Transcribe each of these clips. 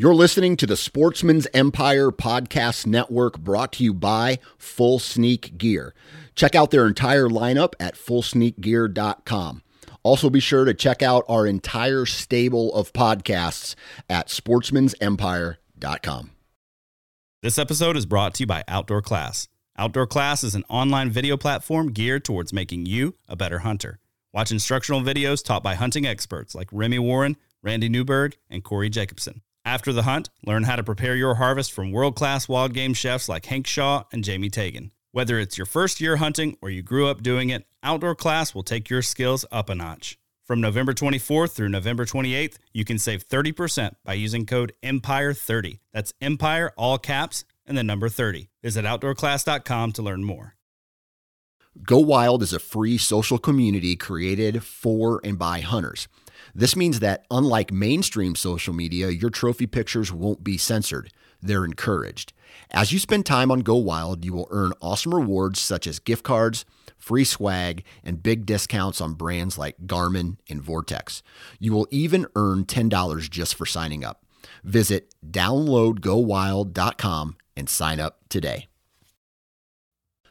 You're listening to the Sportsman's Empire Podcast Network brought to you by Full Sneak Gear. Check out their entire lineup at fullsneakgear.com. Also, be sure to check out our entire stable of podcasts at sportsmansempire.com. This episode is brought to you by Outdoor Class. Outdoor Class is an online video platform geared towards making you a better hunter. Watch instructional videos taught by hunting experts like Remy Warren, Randy Newberg, and Corey Jacobson. After the hunt, learn how to prepare your harvest from world class wild game chefs like Hank Shaw and Jamie Tagan. Whether it's your first year hunting or you grew up doing it, Outdoor Class will take your skills up a notch. From November 24th through November 28th, you can save 30% by using code EMPIRE30. That's EMPIRE, all caps, and the number 30. Visit OutdoorClass.com to learn more. Go Wild is a free social community created for and by hunters. This means that, unlike mainstream social media, your trophy pictures won't be censored. They're encouraged. As you spend time on Go Wild, you will earn awesome rewards such as gift cards, free swag, and big discounts on brands like Garmin and Vortex. You will even earn $10 just for signing up. Visit downloadgowild.com and sign up today.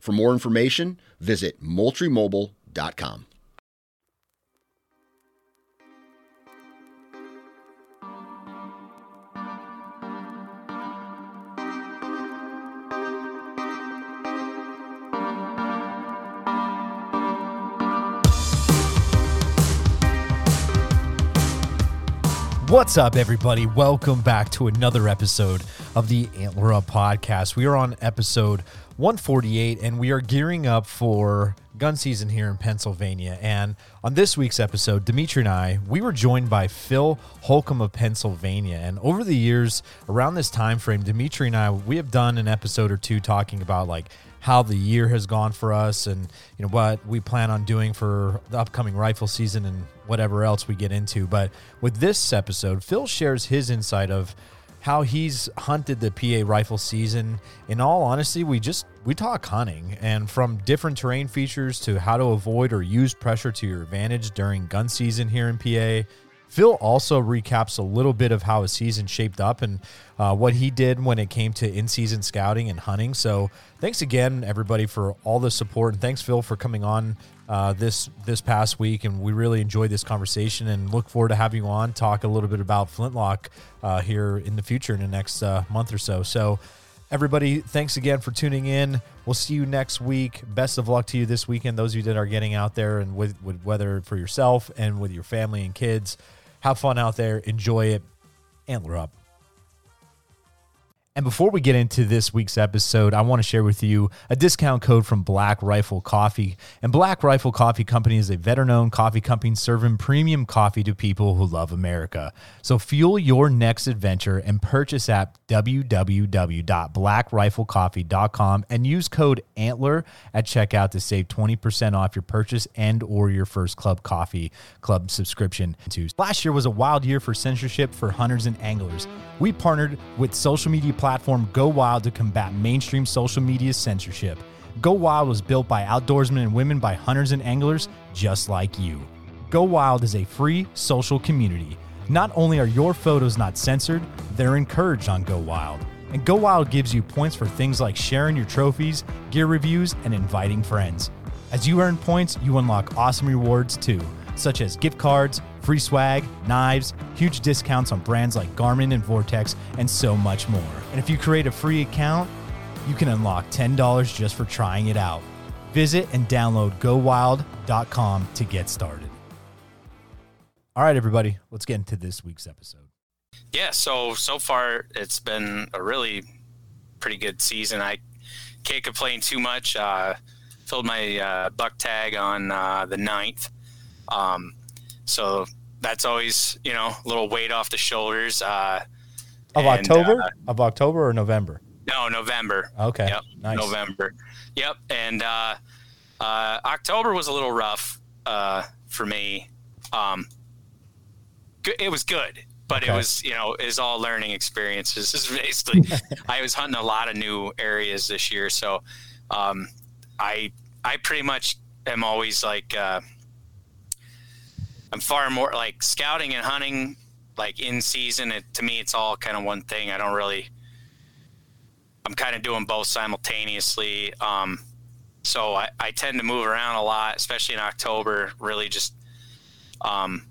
For more information, visit moultriemobile.com. What's up, everybody? Welcome back to another episode of the Antler Up podcast. We are on episode 148 and we are gearing up for gun season here in Pennsylvania. And on this week's episode, Dimitri and I, we were joined by Phil Holcomb of Pennsylvania. And over the years, around this time frame, Dimitri and I, we have done an episode or two talking about like how the year has gone for us and you know what we plan on doing for the upcoming rifle season and whatever else we get into. But with this episode, Phil shares his insight of how he's hunted the PA rifle season. In all honesty, we just we talk hunting and from different terrain features to how to avoid or use pressure to your advantage during gun season here in PA. Phil also recaps a little bit of how his season shaped up and uh, what he did when it came to in season scouting and hunting. So, thanks again, everybody, for all the support. And thanks, Phil, for coming on uh, this this past week. And we really enjoyed this conversation and look forward to having you on, talk a little bit about Flintlock uh, here in the future in the next uh, month or so. So, everybody, thanks again for tuning in. We'll see you next week. Best of luck to you this weekend, those of you that are getting out there and with, with whether for yourself and with your family and kids. Have fun out there. Enjoy it. Antler up. And before we get into this week's episode, I want to share with you a discount code from Black Rifle Coffee. And Black Rifle Coffee Company is a veteran owned coffee company serving premium coffee to people who love America. So fuel your next adventure and purchase at www.blackriflecoffee.com and use code ANTLER at checkout to save 20% off your purchase and or your first club coffee club subscription. Last year was a wild year for censorship for hunters and anglers. We partnered with social media platform Go Wild to combat mainstream social media censorship. Go Wild was built by outdoorsmen and women by hunters and anglers just like you. Go Wild is a free social community. Not only are your photos not censored, they're encouraged on Go Wild. And Go Wild gives you points for things like sharing your trophies, gear reviews, and inviting friends. As you earn points, you unlock awesome rewards too, such as gift cards, free swag, knives, huge discounts on brands like Garmin and Vortex, and so much more. And if you create a free account, you can unlock $10 just for trying it out. Visit and download gowild.com to get started. All right, everybody, let's get into this week's episode. Yeah, so so far it's been a really pretty good season. I can't complain too much. Uh, filled my uh, buck tag on uh, the 9th. Um, so that's always, you know, a little weight off the shoulders. Uh, Of And, October? uh, of October or November? no, November. Okay. Yep. Nice. November. Yep. And uh, uh, October was a little rough uh, for me. Um, it was good, but Okay. it was you know is all learning experiences. This is basically I was hunting a lot of new areas this year, so um, I I pretty much am always like uh, I'm far more like scouting and hunting like in season. It, to me, it's all kind of one thing. I don't really. I'm kind of doing both simultaneously. Um, so I, I tend to move around a lot, especially in October. Really, just um,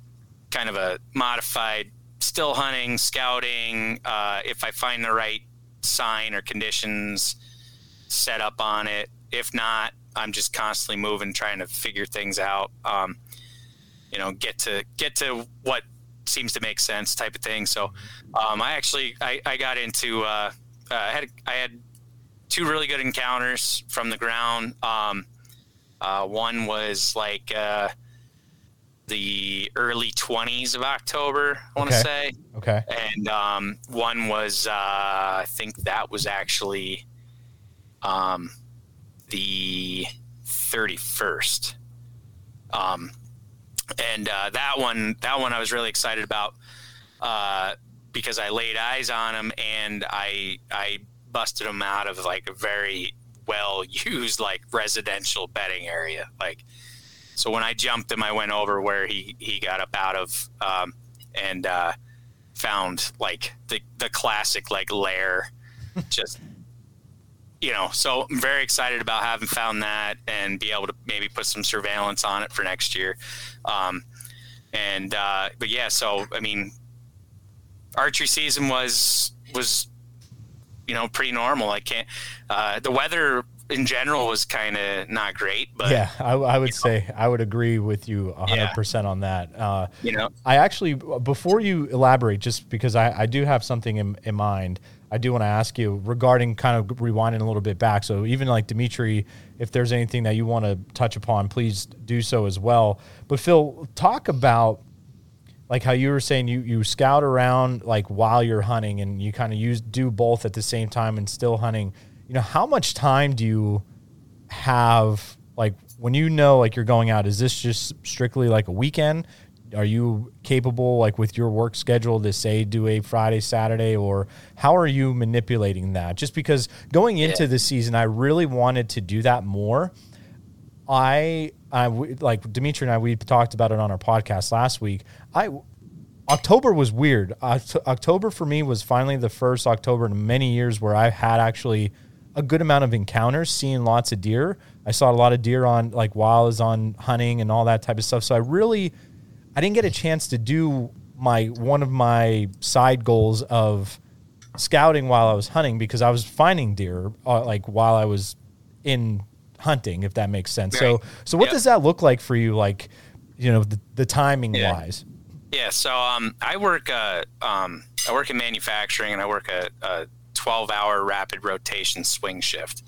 kind of a modified still hunting, scouting. Uh, if I find the right sign or conditions, set up on it. If not, I'm just constantly moving, trying to figure things out. Um, you know, get to get to what seems to make sense, type of thing. So, um, I actually I, I got into uh, uh, I had I had two really good encounters from the ground. Um, uh, one was like uh, the early 20s of October, I want to Okay. say, Okay. and um, one was uh, I think that was actually um, the 31st. Um, and uh, that one, that one, I was really excited about uh, because I laid eyes on him and I I busted him out of like a very well used like residential bedding area. Like, so when I jumped him, I went over where he he got up out of um, and uh, found like the the classic like lair, just you know. So I'm very excited about having found that and be able to maybe put some surveillance on it for next year. Um, and uh, but yeah, so I mean, archery season was was you know pretty normal. I can't. Uh, the weather in general was kind of not great, but yeah, I, I would say I would agree with you 100% on that. Uh, you know, I actually, before you elaborate, just because I, I do have something in, in mind, I do want to ask you regarding kind of rewinding a little bit back. So, even like Dimitri, if there's anything that you want to touch upon, please do so as well. But, Phil, talk about like how you were saying you, you scout around like while you're hunting and you kind of use do both at the same time and still hunting. You know, how much time do you have like when you know like you're going out is this just strictly like a weekend are you capable like with your work schedule to say do a friday saturday or how are you manipulating that just because going into the season i really wanted to do that more i i like dimitri and i we talked about it on our podcast last week i October was weird. October for me was finally the first October in many years where I had actually a good amount of encounters, seeing lots of deer. I saw a lot of deer on like while I was on hunting and all that type of stuff. So I really, I didn't get a chance to do my one of my side goals of scouting while I was hunting because I was finding deer uh, like while I was in hunting, if that makes sense. So, so what Yep. does that look like for you? Like, you know, the, the timing Yeah. wise. Yeah, so um, I work uh, um, I work in manufacturing and I work a, a 12 hour rapid rotation swing shift.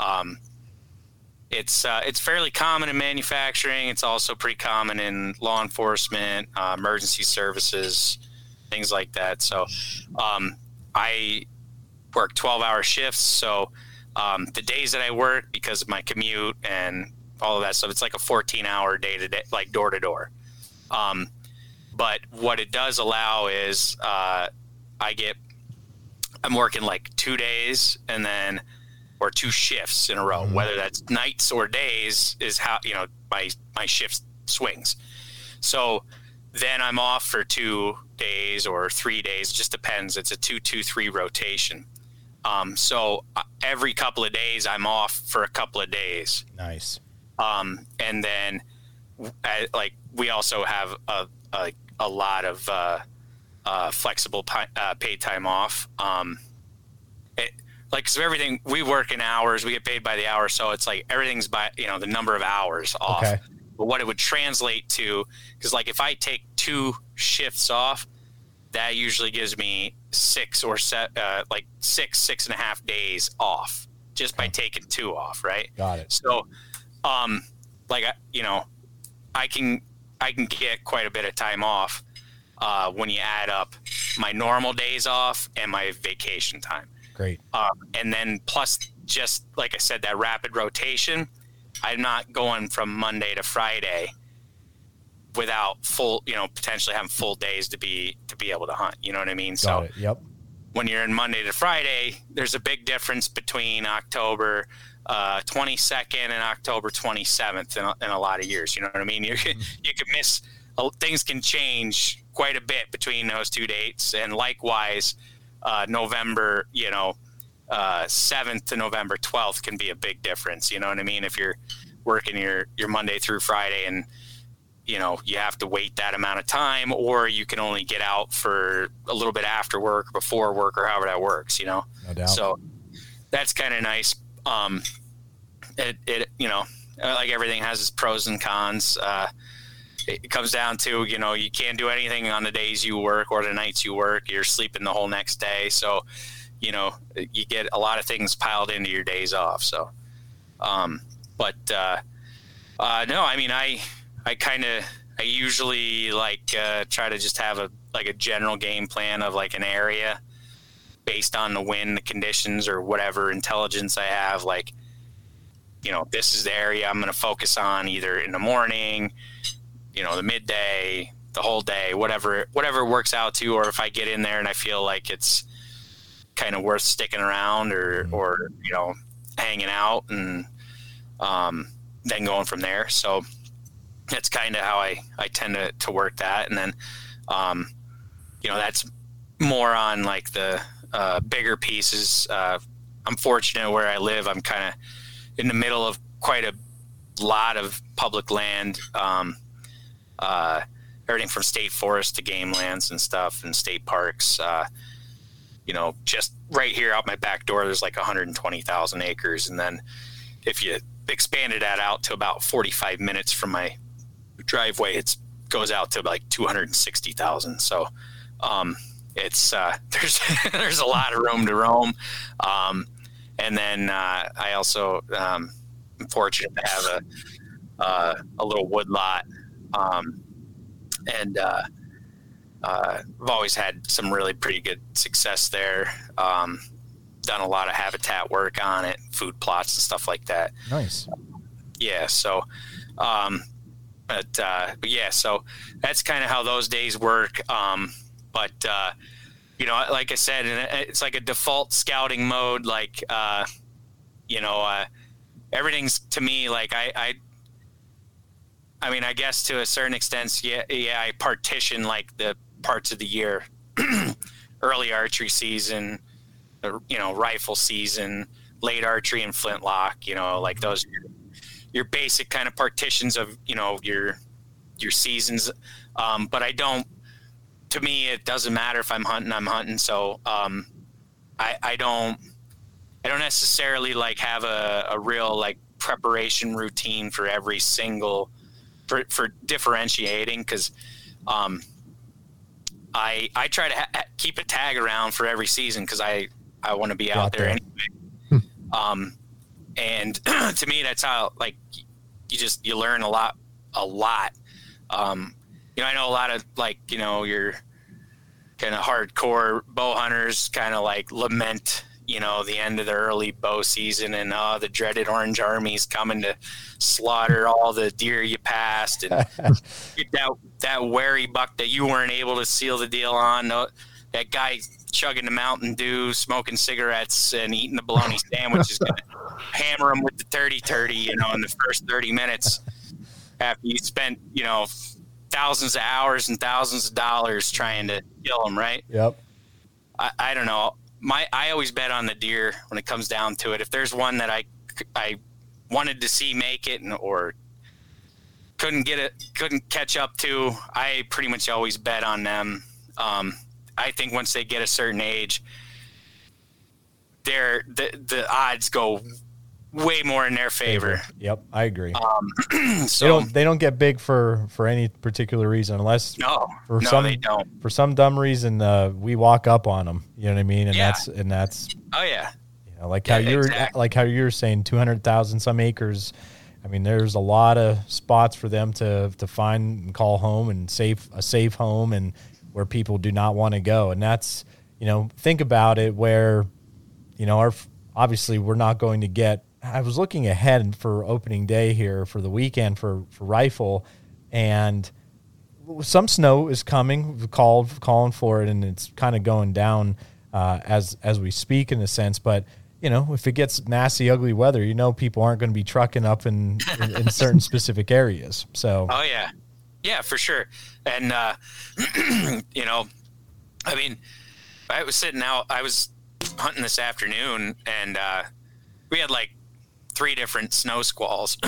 Um, it's uh, it's fairly common in manufacturing. It's also pretty common in law enforcement, uh, emergency services, things like that. So um, I work 12 hour shifts. So um, the days that I work because of my commute and all of that stuff, it's like a 14 hour day to day, like door to door. Um, but what it does allow is uh, I get I'm working like two days and then or two shifts in a row, whether that's nights or days is how you know my my shift swings. So then I'm off for two days or three days, just depends. It's a two two three rotation. Um, so uh, every couple of days I'm off for a couple of days Nice. um, and then uh, like we also have a a, a lot of uh, uh, flexible pi- uh, paid time off. Um, it, like so everything we work in hours, we get paid by the hour, so it's like everything's by you know the number of hours off. Okay. But what it would translate to, because like if I take two shifts off, that usually gives me six or set uh, like six six and a half days off just by taking two off, right? Got it. So, um, like I- you know, I can I can get quite a bit of time off uh, when you add up my normal days off and my vacation time. Great. Um, and then plus just like I said, that rapid rotation. I'm not going from Monday to Friday without full, you know, potentially having full days to be to be able to hunt. You know what I mean? Got so it. Yep. when you're in Monday to Friday, there's a big difference between October uh, 22nd and October 27th in a, in a lot of years. You know what I mean? You you could miss uh, things can change quite a bit between those two dates, and likewise, uh, November you know uh, 7th to November 12th can be a big difference. You know what I mean? If you're working your your Monday through Friday and you know you have to wait that amount of time or you can only get out for a little bit after work before work or however that works you know No doubt. so that's kind of nice um it, it you know like everything has its pros and cons uh it comes down to you know you can't do anything on the days you work or the nights you work. You're sleeping the whole next day. So you know you get a lot of things piled into your days off. So um but uh uh no i mean i I kind of I usually like uh, try to just have a like a general game plan of like an area based on the wind, the conditions, or whatever intelligence I have. Like, you know, this is the area I'm going to focus on either in the morning, you know, the midday, the whole day, whatever whatever works out to. Or if I get in there and I feel like it's kind of worth sticking around or or you know hanging out and um, then going from there. So that's kind of how I, I tend to, to work that. And then, um, you know, that's more on like the uh, bigger pieces. Uh, I'm fortunate where I live. I'm kind of in the middle of quite a lot of public land, um, uh, everything from state forest to game lands and stuff and state parks. Uh, you know, just right here out my back door, there's like 120,000 acres. And then if you expanded that out to about 45 minutes from my driveway it goes out to like 260,000 so um, it's uh, there's there's a lot of room to roam um, and then uh, I also um, am fortunate to have a uh, a little wood lot um, and uh, uh, I've always had some really pretty good success there. Um, done a lot of habitat work on it food plots and stuff like that. Nice. yeah so um but uh but yeah so that's kind of how those days work. Um but uh you know like i said it's like a default scouting mode like uh you know uh everything's to me like i i i mean i guess to a certain extent yeah yeah i partition like the parts of the year. Early archery season the you know rifle season late archery and flintlock you know like those your basic kind of partitions of you know your your seasons. Um, but i don't to me it doesn't matter if i'm hunting i'm hunting. So um, I, I don't i don't necessarily like have a, a real like preparation routine for every single for, for differentiating because um, I I try to ha- keep a tag around for every season because I I want to be out Out there there. anyway. um, and to me, that's how like you just you learn a lot, a lot. Um, you know, I know a lot of like you know your kind of hardcore bow hunters kind of like lament you know the end of the early bow season and uh, the dreaded orange army's coming to slaughter all the deer you passed and that that wary buck that you weren't able to seal the deal on. No, That guy chugging the Mountain Dew, smoking cigarettes, and eating the bologna sandwich is going to hammer him with the 30 30, you know, in the first 30 minutes after you spent, you know, thousands of hours and thousands of dollars trying to kill him, right? Yep. I, I don't know. My I always bet on the deer when it comes down to it. If there's one that I I wanted to see make it and or couldn't get it couldn't catch up to, I pretty much always bet on them. Um, I think once they get a certain age, they're the the odds go way more in their favor. Yep, I agree. Um, they so don't they don't get big for for any particular reason unless no, for no, some they don't. for some dumb reason uh, we walk up on them. You know what I mean? And Yeah. that's and that's Oh yeah, you know like how Yeah, you're exactly. like how you're saying two hundred thousand some acres. I mean, there's a lot of spots for them to to find and call home and safe a safe home and where people do not want to go, and that's you know think about it where you know our obviously we're not going to get. I was looking ahead for opening day here for the weekend for for rifle, and some snow is coming, called calling for it, and it's kind of going down uh, as as we speak in a sense. But you know, if it gets nasty, ugly weather, you know, people aren't going to be trucking up in, in, in certain specific areas. So, oh yeah, yeah, for sure. And uh, you know, I mean, I was sitting out. I was hunting this afternoon, and uh, we had like three different snow squalls.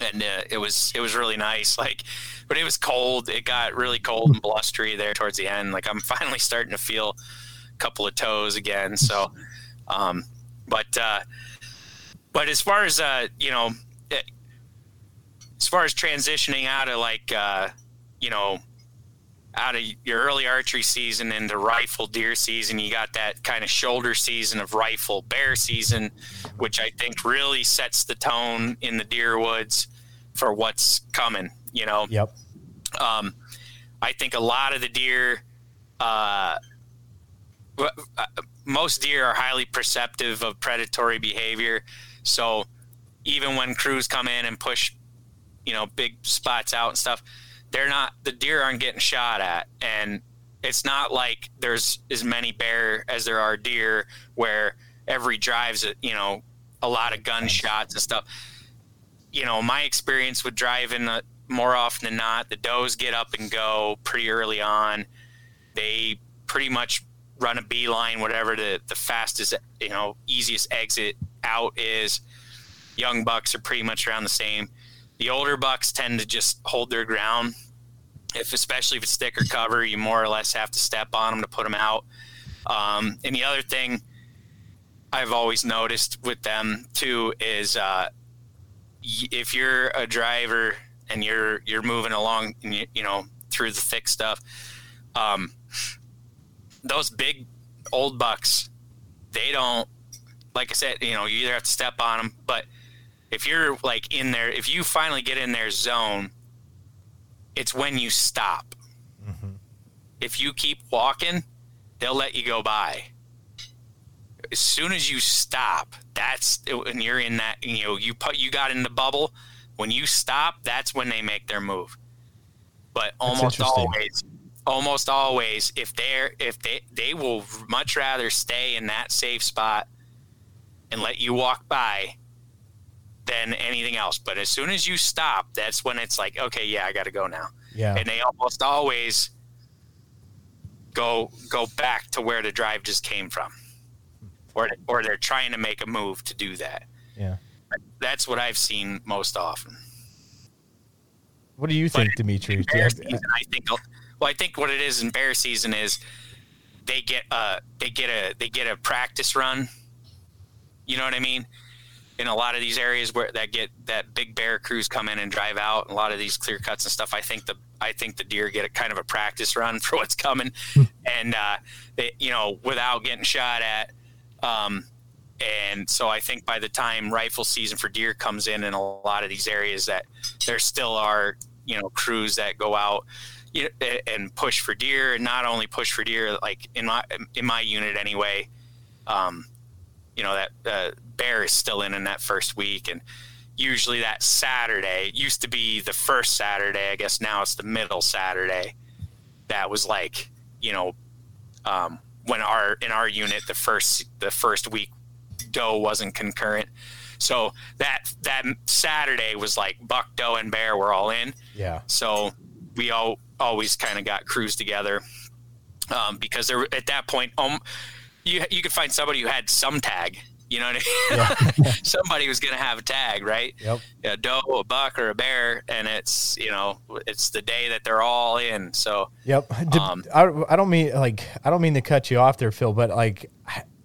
and uh, it was it was really nice. Like, but it was cold. It got really cold and blustery there towards the end. Like I'm finally starting to feel a couple of toes again. So, um, but uh, but as far as uh, you know, it, as far as transitioning out of like uh, you know out of your early archery season into rifle deer season, you got that kind of shoulder season of rifle bear season, which I think really sets the tone in the deer woods for what's coming. You know. Yep. Um, I think a lot of the deer, uh, most deer are highly perceptive of predatory behavior. So even when crews come in and push, you know, big spots out and stuff, they're not the deer aren't getting shot at. And it's not like there's as many bear as there are deer where every drive's you know a lot of gunshots and stuff. You know my experience with driving uh, more often than not the does get up and go pretty early on. They pretty much run a beeline whatever the, the fastest you know easiest exit out is. Young bucks are pretty much around the same the older bucks tend to just hold their ground. If especially if it's stick or cover, you more or less have to step on them to put them out. Um, and the other thing I've always noticed with them too is uh, if you're a driver and you're you're moving along, you, you know, through the thick stuff, um, those big old bucks, they don't. Like I said, you know, you either have to step on them, but if you're like in there, if you finally get in their zone, it's when you stop. Mm-hmm. If you keep walking, they'll let you go by. As soon as you stop, that's when you're in that. You know, you put you got in the bubble. When you stop, that's when they make their move. But almost always, almost always, if they're if they they will much rather stay in that safe spot and let you walk by than anything else. But as soon as you stop, that's when it's like, okay, yeah, I got to go now. Yeah. And they almost always go go back to where the drive just came from, or or they're trying to make a move to do that. Yeah. That's what I've seen most often. What do you think, but Dimitri? Bear season, I think. Well, I think what it is in bear season is they get a they get a they get a practice run. You know what I mean? In a lot of these areas where that get that big bear crews come in and drive out a lot of these clear cuts and stuff i think the i think the deer get a kind of a practice run for what's coming hmm. and uh they, you know without getting shot at um and so i think by the time rifle season for deer comes in in a lot of these areas that there still are you know crews that go out you know, and push for deer and not only push for deer like in my in my unit anyway um you know that uh, bear is still in in that first week and usually that saturday used to be the first saturday i guess now it's the middle saturday that was like you know um, when our in our unit the first the first week doe wasn't concurrent. So that that saturday was like buck doe and bear were all in. Yeah. So we all always kind of got crews together um, because there at that point um, you you could find somebody who had some tag. You know what I mean? Yeah. somebody was going to have a tag, right? Yep. A doe, a buck, or a bear, and it's you know it's the day that they're all in. So. Yep. Um, I, I don't mean like I don't mean to cut you off there, Phil, but like.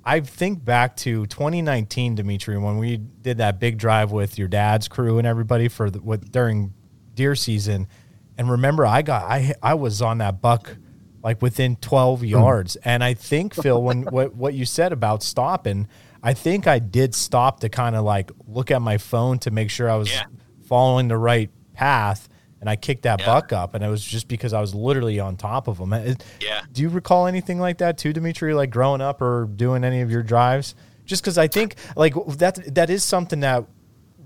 I think back to 2019, Dimitri, when we did that big drive with your dad's crew and everybody for the, what during deer season. And remember, I got I I was on that buck like within 12 hmm. yards. And I think Phil, when what what you said about stopping, I think I did stop to kind of like look at my phone to make sure I was yeah. following the right path. and I kicked that Yeah. buck up, and it was just because I was literally on top of him. Yeah. do you recall anything like that too, Dimitri? Like growing up or doing any of your drives? Just because I think like that that is something that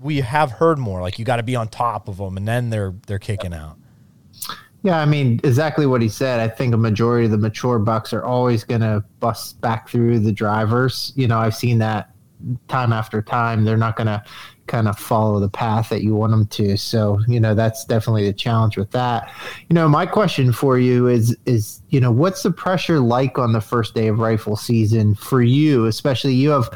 we have heard more. Like you got to be on top of them, and then they're they're kicking out. Yeah, I mean exactly what he said. I think a majority of the mature bucks are always going to bust back through the drivers. You know, I've seen that time after time. They're not going to kind of follow the path that you want them to. So, you know, that's definitely the challenge with that. You know, my question for you is is, you know, what's the pressure like on the first day of rifle season for you, especially you have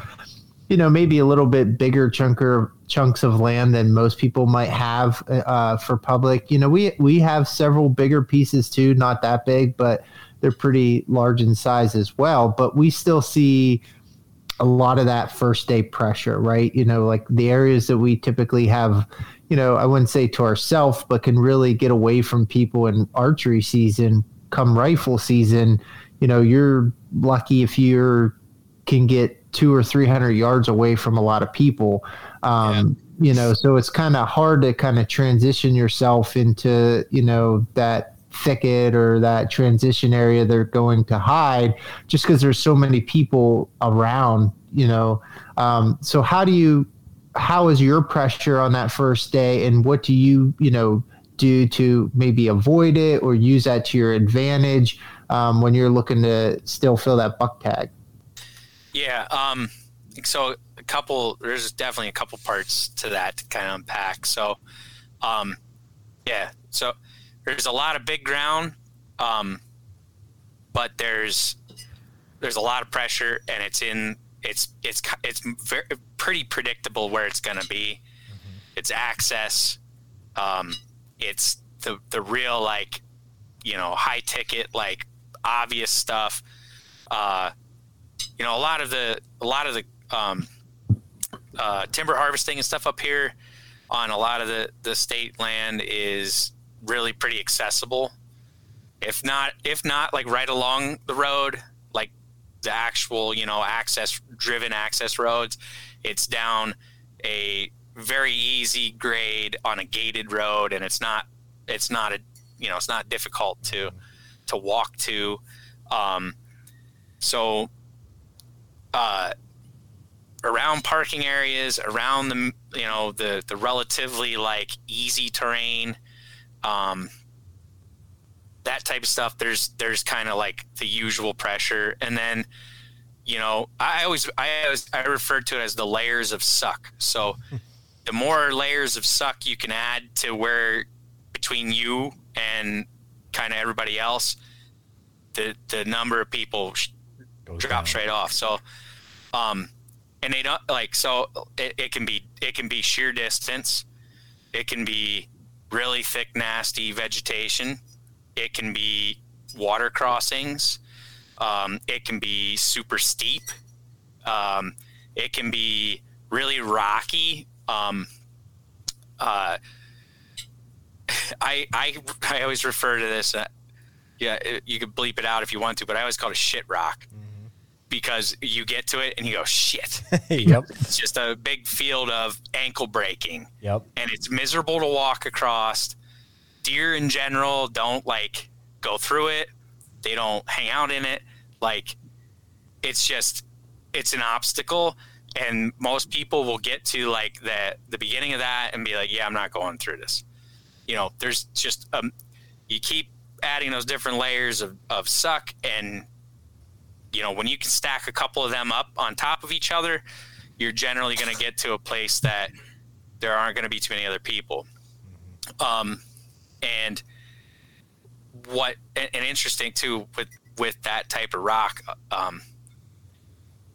you know maybe a little bit bigger chunker chunks of land than most people might have uh, for public. You know, we we have several bigger pieces too, not that big, but they're pretty large in size as well. But we still see a lot of that first day pressure, right? You know, like the areas that we typically have, you know, I wouldn't say to ourselves, but can really get away from people in archery season. Come rifle season, you know, you're lucky if you're can get two or three hundred yards away from a lot of people. Um, You know, so it's kind of hard to kind of transition yourself into you know that thicket or that transition area they're going to hide just because there's so many people around you know? Um, so how do you how is your pressure on that first day and what do you you know do to maybe avoid it or use that to your advantage um, when you're looking to still fill that buck tag Yeah. Um, so a couple, there's definitely a couple parts to that to kind of unpack. So, um, yeah. So there's a lot of big ground, um, but there's there's a lot of pressure, and it's in it's it's it's very pretty predictable where it's going to be. It's access. Um, it's the the real like you know high ticket like obvious stuff. Uh, you know a lot of the a lot of the um, uh, timber harvesting and stuff up here on a lot of the the state land is really pretty accessible. If not if not like right along the road like the actual you know access driven access roads it's down a very easy grade on a gated road and it's not it's not a you know it's not difficult to to walk to. Um so uh around parking areas around the you know the the relatively like easy terrain um that type of stuff there's there's kind of like the usual pressure. And then you know i always i always i refer to it as the layers of suck. So the more layers of suck you can add to where between you and kind of everybody else the the number of people Goes drop down. straight off. So um and they don't like so it, it can be it can be sheer distance. It can be really thick nasty vegetation. It can be water crossings. Um, it can be super steep. Um, it can be really rocky. Um, uh, I, I I always refer to this uh, yeah it, you could bleep it out if you want to but I always call it a shit rock because you get to it and you go shit yep. it's just a big field of ankle breaking Yep. and it's miserable to walk across. Deer in general don't like go through it. They don't hang out in it. Like it's just it's an obstacle and most people will get to like the the beginning of that and be like, "Yeah, I'm not going through this." You know, there's just um you keep adding those different layers of of suck and you know, when you can stack a couple of them up on top of each other, you're generally going to get to a place that there aren't going to be too many other people. Um, and what and, and interesting too with with that type of rock, um,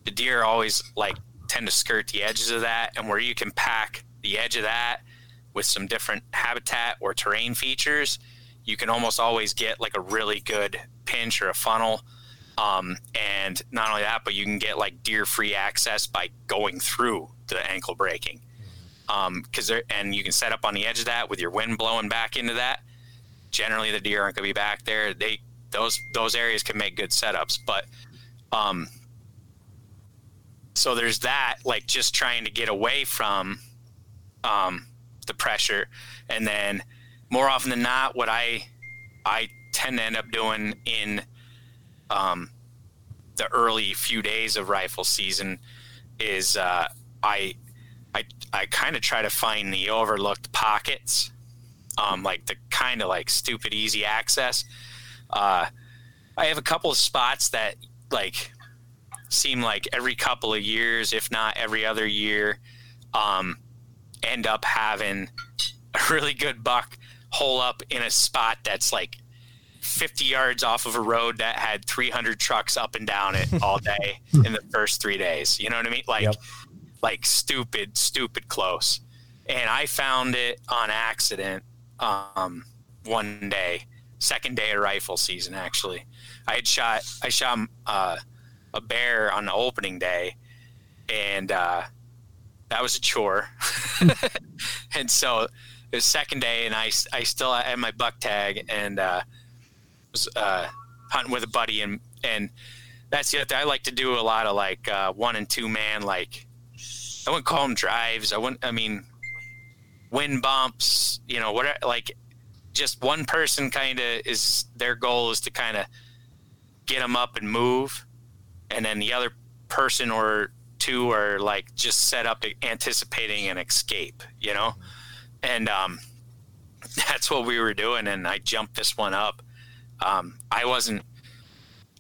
the deer always like tend to skirt the edges of that, and where you can pack the edge of that with some different habitat or terrain features, you can almost always get like a really good pinch or a funnel. Um, and not only that, but you can get like deer free access by going through the ankle breaking um, because there and you can set up on the edge of that with your wind blowing back into that. Generally, the deer aren't going to be back there. They those those areas can make good setups, but um, so there's that like just trying to get away from um, the pressure, and then more often than not, what I I tend to end up doing in um, the early few days of rifle season is uh, I I I kind of try to find the overlooked pockets, um, like the kind of like stupid easy access. Uh, I have a couple of spots that like seem like every couple of years, if not every other year, um, end up having a really good buck hole up in a spot that's like 50 yards off of a road that had 300 trucks up and down it all day in the first three days. You know what I mean? Like, Yep. like stupid, stupid close. And I found it on accident um, one day, second day of rifle season. Actually, I had shot I shot uh, a bear on the opening day, and uh, that was a chore. and so it was second day, and I I still had my buck tag and uh, uh, hunting with a buddy, and and that's the other thing. I like to do a lot of like uh, one and two man like I wouldn't call them drives. I wouldn't. I mean, wind bumps. You know, what? Like, just one person kind of is their goal is to kind of get them up and move, and then the other person or two are like just set up to anticipating an escape. You know, and um, that's what we were doing. And I jumped this one up. Um, I wasn't.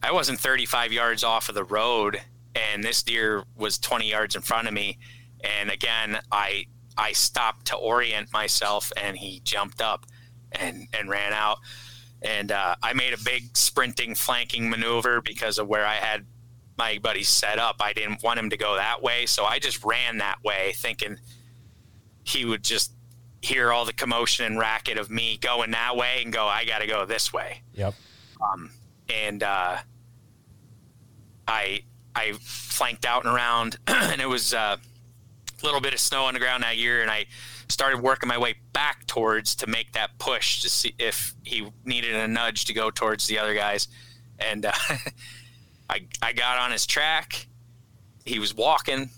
I wasn't 35 yards off of the road, and this deer was 20 yards in front of me. And again, I I stopped to orient myself, and he jumped up and and ran out. And uh, I made a big sprinting flanking maneuver because of where I had my buddy set up. I didn't want him to go that way, so I just ran that way, thinking he would just hear all the commotion and racket of me going that way and go, I got to go this way Yep. um, and uh, I I flanked out and around, and it was uh, a little bit of snow on the ground that year, and I started working my way back towards to make that push to see if he needed a nudge to go towards the other guys, and uh, I I got on his track. He was walking,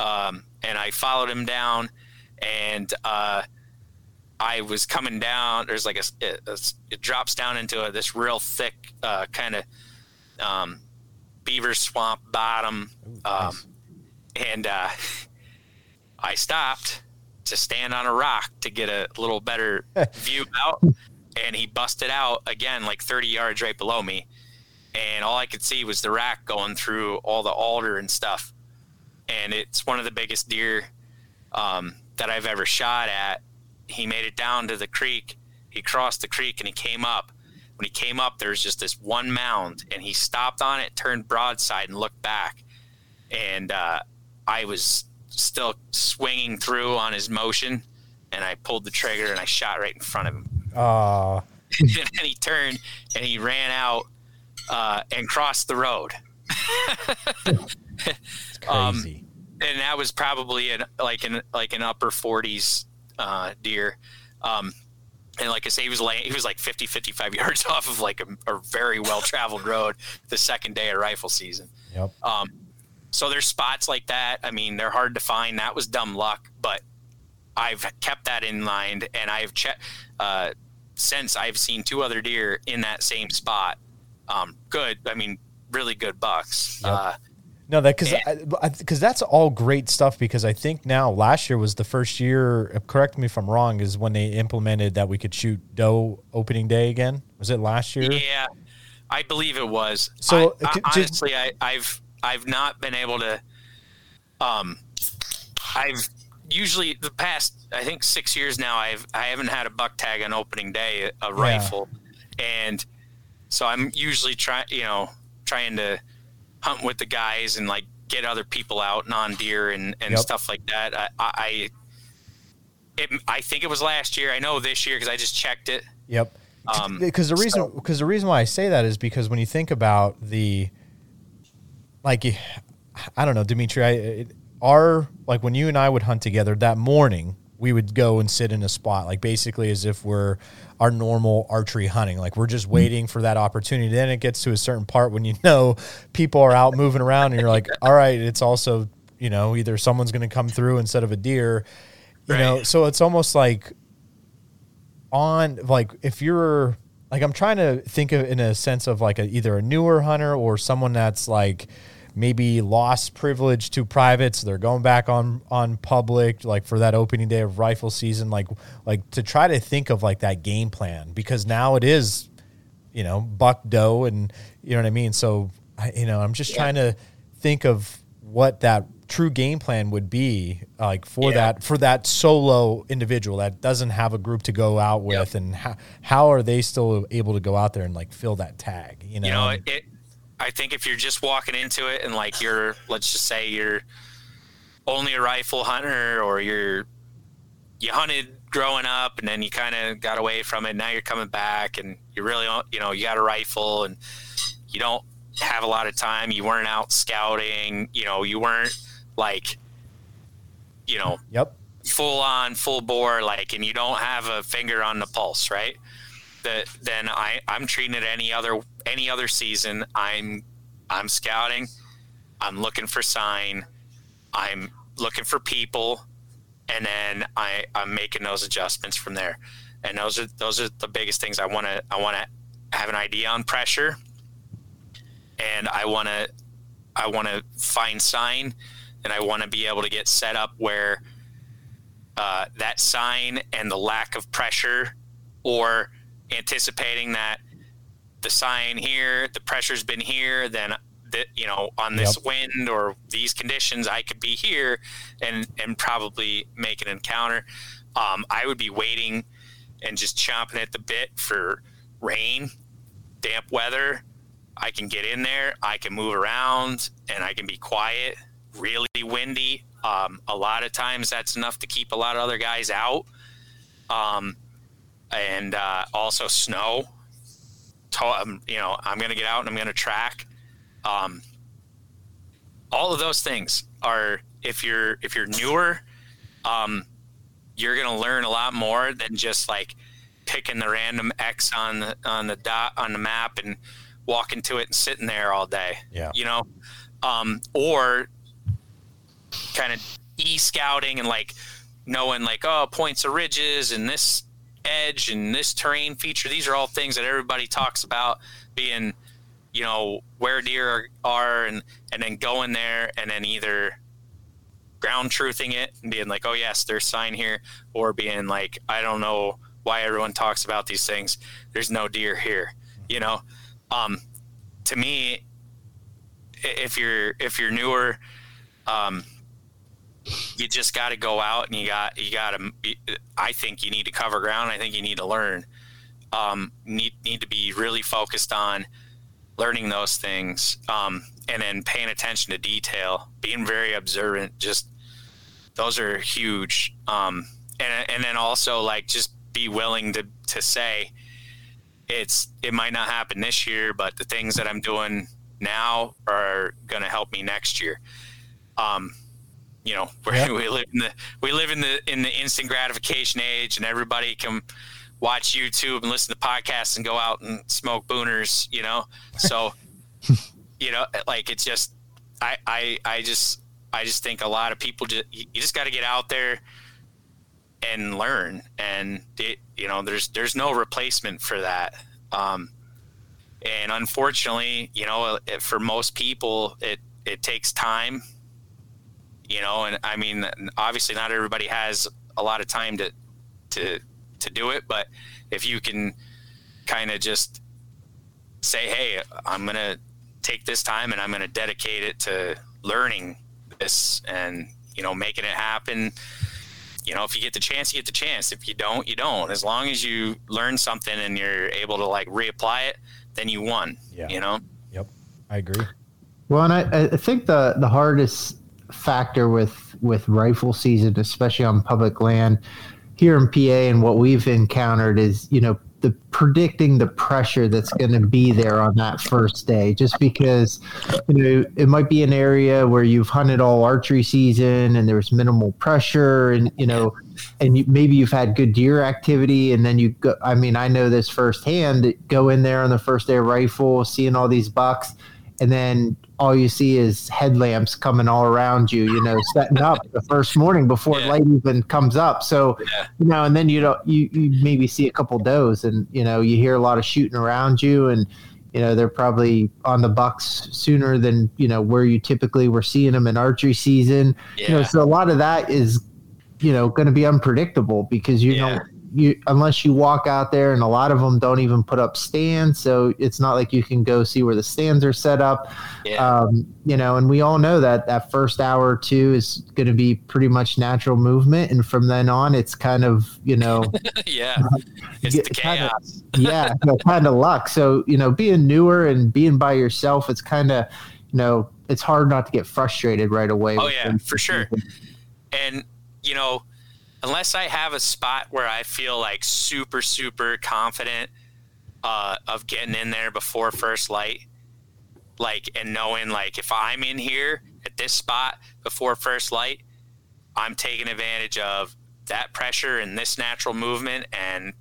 um, and I followed him down, and uh, I was coming down. There's like a, it, it drops down into a, this real thick uh, kind of um, beaver swamp bottom, um, and uh, I stopped to stand on a rock to get a little better view out, and he busted out again like 30 yards right below me, and all I could see was the rack going through all the alder and stuff, and it's one of the biggest deer um, that I've ever shot at he made it down to the creek. He crossed the creek and he came up. When he came up, there was just this one mound, and he stopped on it, turned broadside, and looked back. And uh, I was still swinging through on his motion, and I pulled the trigger and I shot right in front of him. Uh, and then he turned and he ran out uh, and crossed the road. Um, crazy. and that was probably in like an like an upper 40s uh, deer. Um, and like i say he was laying he was like 50 55 yards off of like a, a very well traveled road the second day of rifle season. Yep. um, so there's spots like that. I mean they're hard to find. That was dumb luck but i've kept that in mind and i've checked uh, since i've seen two other deer in that same spot. Um, good i mean really good bucks. Yep. uh, No, that because because that's all great stuff. Because I think now last year was the first year. Correct me if I'm wrong. Is when they implemented that we could shoot doe opening day again. Was it last year? Yeah, I believe it was. So, I, I- honestly, I, I've I've not been able to. Um, I've usually the past I think six years now. I've I haven't had a buck tag on opening day a, a rifle, and so I'm usually trying you know trying to hunt with the guys and like get other people out non deer and and Yep. stuff like that. I. I it, I think it was last year. I know this year because I just checked it. Yep. Um, Because the reason so- because the reason why I say that is because when you think about the like I don't know, Dimitri, I it, our like when you and I would hunt together that morning, we would go and sit in a spot like basically as if we're our normal archery hunting. Like we're just mm. waiting for that opportunity. Then it gets to a certain part when you know people are out moving around and you're like, all right, it's also, you know, either someone's going to come through instead of a deer, you know. So it's almost like on like if you're like I'm trying to think of in a sense of like a, either a newer hunter or someone that's like maybe lost privilege to privates they're going back on on public like for that opening day of rifle season like like to try to think of like that game plan because now it is you know buck doe and you know what I mean? So I, you know I'm just trying to think of what that true game plan would be like for Yeah. that for that solo individual that doesn't have a group to go out with and how, how are they still able to go out there and like fill that tag you know, you know? it i think if you're just walking into it and like you're let's just say you're only a rifle hunter or you're you hunted growing up and then you kind of got away from it now you're coming back and you really you know you got a rifle and you don't have a lot of time you weren't out scouting you know you weren't like you know yep. full on full bore like and you don't have a finger on the pulse right that then i i'm treating it any other any other season. I'm i'm scouting. I'm looking for sign. I'm looking for people. And then i i'm making those adjustments from there. And those are those are the biggest things i want to i want to have an idea on pressure. And i want to i want to find sign. And i want to be able to get set up where uh, that sign and the lack of pressure or anticipating that the sign here the pressure's been here then that you know on this Yep. wind or these conditions i could be here and and probably make an encounter. Um, i would be waiting and just chomping at the bit for rain damp weather. I can get in there i can move around and i can be quiet really windy. Um, a lot of times that's enough to keep a lot of other guys out. Um, and uh, also snow. To- um, you know i'm going to get out and i'm going to track. Um, all of those things are if you're if you're newer um, you're going to learn a lot more than just like picking the random x on the on the dot on the map and walking to it and sitting there all day Yeah. you know? Um, or kind of e scouting and like knowing like oh points of ridges and this edge and this terrain feature these are all things that everybody talks about being you know where deer are, and and then going there and then either ground truthing it and being like oh yes there's sign here or being like i don't know why everyone talks about these things. There's no deer here you know? Um to me if you're if you're newer um you just got to go out and you got you got to i think you need to cover ground. I think you need to learn. Um need need to be really focused on learning those things um and then paying attention to detail being very observant just those are huge. Um and and then also like just be willing to to say it's it might not happen this year but the things that i'm doing now are going to help me next year. Um you know we live in the we live in the in the instant gratification age and everybody can watch youtube and listen to podcasts and go out and smoke booners you know? So you know like it's just i i i just i just think a lot of people just you you just got to get out there and learn. And it, you know there's there's no replacement for that. Um and unfortunately you know for most people it it takes time you know and i mean obviously not everybody has a lot of time to to to do it but if you can kind of just say hey i'm gonna take this time and i'm gonna dedicate it to learning this and you know making it happen you know if you get the chance you get the chance if you don't you don't as long as you learn something and you're able to like reapply it then you won Yeah. you know Yep. I agree. Well, and I, I think the the hardest factor with with rifle season, especially on public land here in PA, and what we've encountered is you know the predicting the pressure that's going to be there on that first day. Just because you know it might be an area where you've hunted all archery season and there's minimal pressure, and you know. And you, maybe you've had good deer activity, and then you go. I mean, I know this firsthand. Go in there on the first day of rifle, seeing all these bucks, and then all you see is headlamps coming all around you, you know, setting up the first morning before Yeah. light even comes up. So, Yeah. you know, and then you don't, you, you maybe see a couple does and, you know, you hear a lot of shooting around you and, you know, they're probably on the bucks sooner than, you know, where you typically were seeing them in archery season. You know, so a lot of that is, you know, going to be unpredictable because you Yeah. You unless you walk out there and a lot of them don't even put up stands so it's not like you can go see where the stands are set up Yeah. um, you know and we all know that that first hour or two is going to be pretty much natural movement and from then on it's kind of you know yeah. It's yeah, the kinda- chaos. yeah kind of luck so you know being newer and being by yourself it's kind of you know it's hard not to get frustrated right away Oh, yeah, for sure. and you know unless i have a spot where i feel like super super confident uh, of getting in there before first light like and knowing like if i'm in here at this spot before first light i'm taking advantage of that pressure and this natural movement and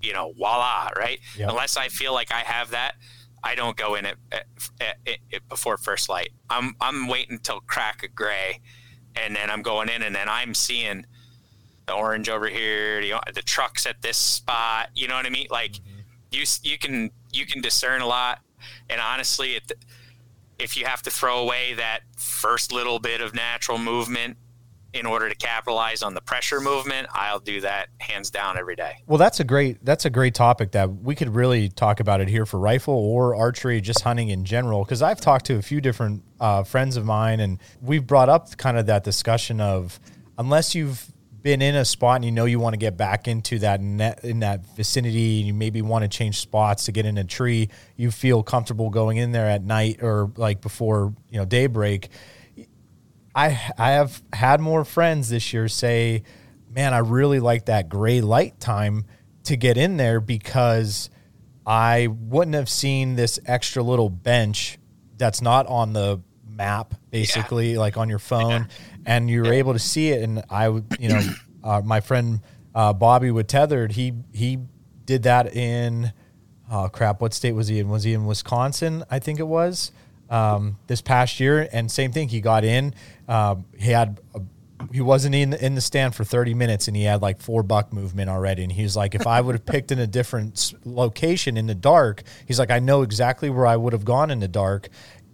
you know voila right Yep. unless i feel like i have that i don't go in it at, at, at, before first light i'm i'm waiting till crack of gray and then I'm going in, and then I'm seeing the orange over here, the, the trucks at this spot. You know what I mean? Like you s- you can you can discern a lot, and honestly, it, if you have to throw away that first little bit of natural movement in order to capitalize on the pressure movement, I'll do that hands down every day. Well, that's a great that's a great topic that we could really talk about it here for rifle or archery, just hunting in general. Because I've talked to a few different uh, friends of mine, and we've brought up kind of that discussion of unless you've been in a spot and you know you want to get back into that net in that vicinity, and you maybe want to change spots to get in a tree, you feel comfortable going in there at night or like before you know daybreak. I I have had more friends this year say, "Man, I really like that gray light time to get in there because I wouldn't have seen this extra little bench that's not on the map, basically, like on your phone, and you're able to see it." And I would, you know, uh, my friend uh, Bobby with Tethered, he he did that in oh crap, what state was he in? Was he in Wisconsin? I think it was um, this past year. And same thing, he got in. Um, he had a, he wasn't in in the stand for 30 minutes, and he had like four buck movement already. And he was like, if I would have picked in a different location in the dark, he's like, I know exactly where I would have gone in the dark.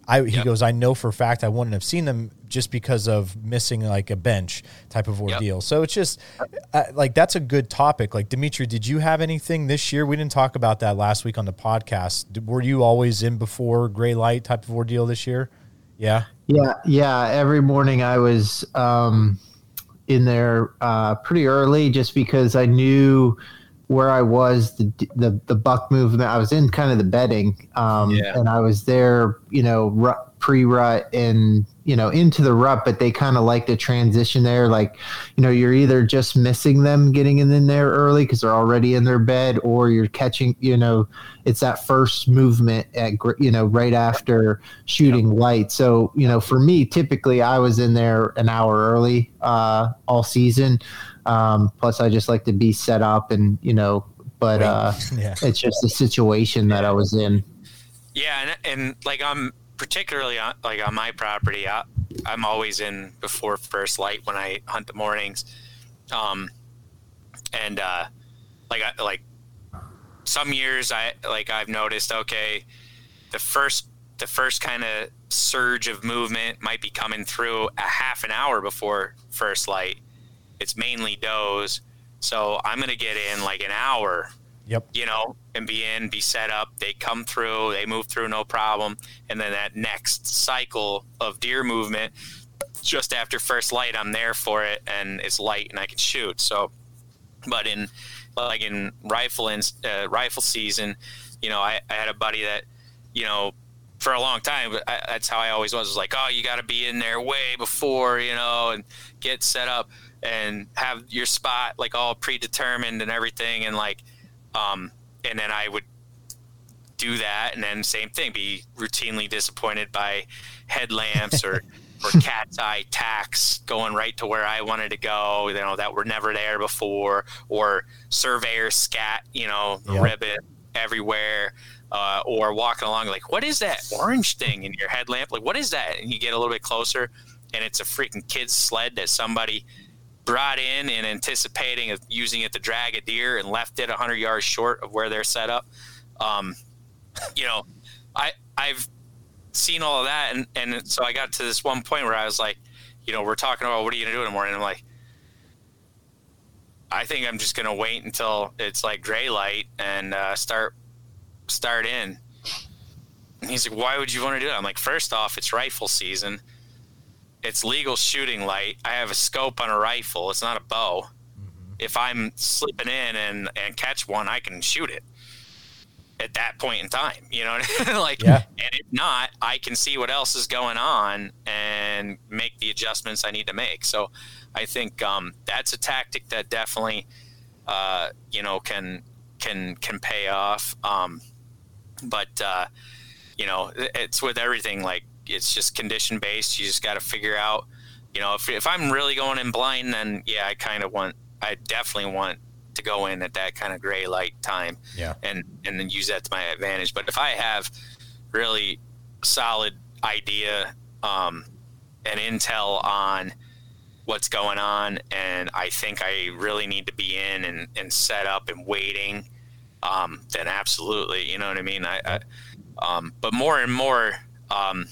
I, he Yep. goes, I know for a fact I wouldn't have seen them just because of missing like a bench type of ordeal. So it's just uh, like that's a good topic. Like Dimitri, did you have anything this year? We didn't talk about that last week on the podcast. Were you always in before gray light type of ordeal this year? Yeah. Yeah, yeah. Every morning I was um, in there uh, pretty early, just because I knew where I was, the the, the buck movement. I was in kind of the bedding, um, Yeah. and I was there, you know, pre-rut and you know into the rut. But they kind of like to transition there, like you know, you're either just missing them getting in there early because they're already in their bed, or you're catching, you know, it's that first movement at you know right after shooting light. So you know, for me, typically I was in there an hour early uh, all season. Um, plus, I just like to be set up and you know, but uh, Yeah. it's just the situation that I was in. Yeah, and, and like I'm particularly on, like on my property, I, I'm always in before first light when I hunt the mornings, um, and uh, like I, like some years I like I've noticed okay, the first the first kind of surge of movement might be coming through a half an hour before first light. It's mainly does, so I'm gonna get in like an hour Yep. you know, and be in, be set up. They come through, they move through no problem. And then that next cycle of deer movement, just after first light, I'm there for it and it's light and I can shoot. So, but in like in rifle in uh, rifle season, you know, I, I had a buddy that, you know, for a long time, I, that's how I always was. Was like, oh, you got to be in there way before, you know, and get set up and have your spot like all predetermined and everything, and like, um, and then I would do that, and then same thing, be routinely disappointed by headlamps or or cat's eye tacks going right to where I wanted to go, you know, that were never there before, or surveyor scat, you know, Yeah. ribbon everywhere. uh, or walking along like, what is that orange thing in your headlamp? Like, what is that? And you get a little bit closer, and it's a freaking kid's sled that somebody brought in and anticipating of using it to drag a deer and left it 100 yards short of where they're set up. Um, you know, I I've seen all of that, and and so I got to this one point where I was like, you know, we're talking about what are you gonna do in the morning? I'm like, I think I'm just gonna wait until it's like gray light and uh, start start in. And he's like, why would you want to do that? I'm like, first off, it's rifle season. It's legal shooting light. I have a scope on a rifle. It's not a bow. Mm-hmm. If I'm slipping in and, and catch one, I can shoot it at that point in time. You know, like, yeah. and if not, I can see what else is going on and make the adjustments I need to make. So I think um, that's a tactic that definitely, uh, you know, can can can pay off. Um, but uh, you know, it's with everything. Like it's just condition based. You just got to figure out. You know, if if I'm really going in blind, then yeah, I kind of want. I definitely want to go in at that kind of gray light time. Yeah. And and then use that to my advantage. But if I have really solid idea um, and intel on what's going on and I think I really need to be in and, and set up and waiting um, then absolutely, you know what I mean. I, I um, but more and more, um,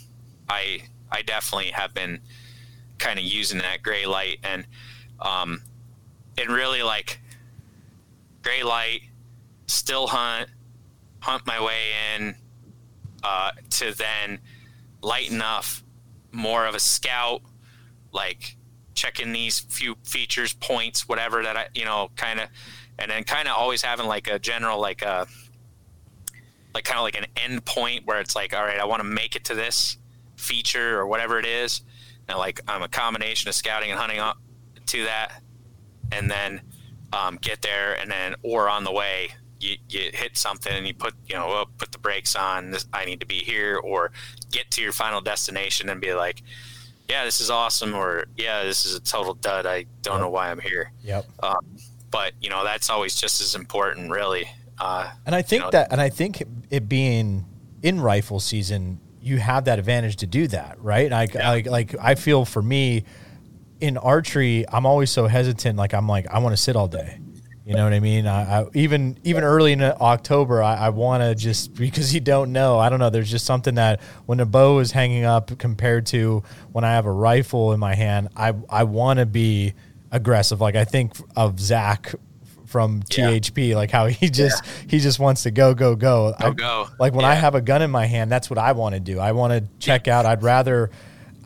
I I definitely have been kind of using that gray light and um, and really like gray light, still hunt, hunt my way in uh, to then light enough, more of a scout, like checking these few features, points, whatever that I you know kind of and then kind of always having like a general like a uh, like kind of like an end point where it's like all right i want to make it to this feature or whatever it is. And like i'm a combination of scouting and hunting up to that. And then um, get there and then or on the way you, you hit something and you put you know oh, put the brakes on this, i need to be here or get to your final destination and be like yeah this is awesome or yeah this is a total dud. I don't yep. know why i'm here. Yep. Um, but you know that's always just as important, really. Uh, and I think you know, that, and I think it being in rifle season, you have that advantage to do that, right? Like, yeah. like, like I feel for me in archery, I'm always so hesitant. Like, I'm like, I want to sit all day. You know what I mean? I, I even even early in October, I, I want to just because you don't know. I don't know. There's just something that when a bow is hanging up compared to when I have a rifle in my hand, I I want to be aggressive. Like I think of Zach from THP, yeah. like how he just yeah. he just wants to go go go. Go I, go. Like when yeah. I have a gun in my hand, that's what I want to do. I want to check out. I'd rather,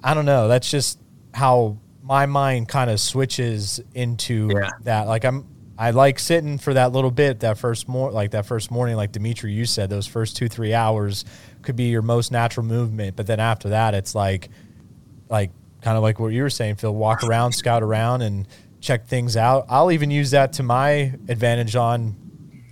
I don't know. That's just how my mind kind of switches into that. Like I'm. I like sitting for that little bit, that first more like that first morning, like Dimitri, you said, those first two, three hours could be your most natural movement. But then after that, it's like, like kind of like what you were saying, Phil, walk around, scout around, and check things out. I'll even use that to my advantage on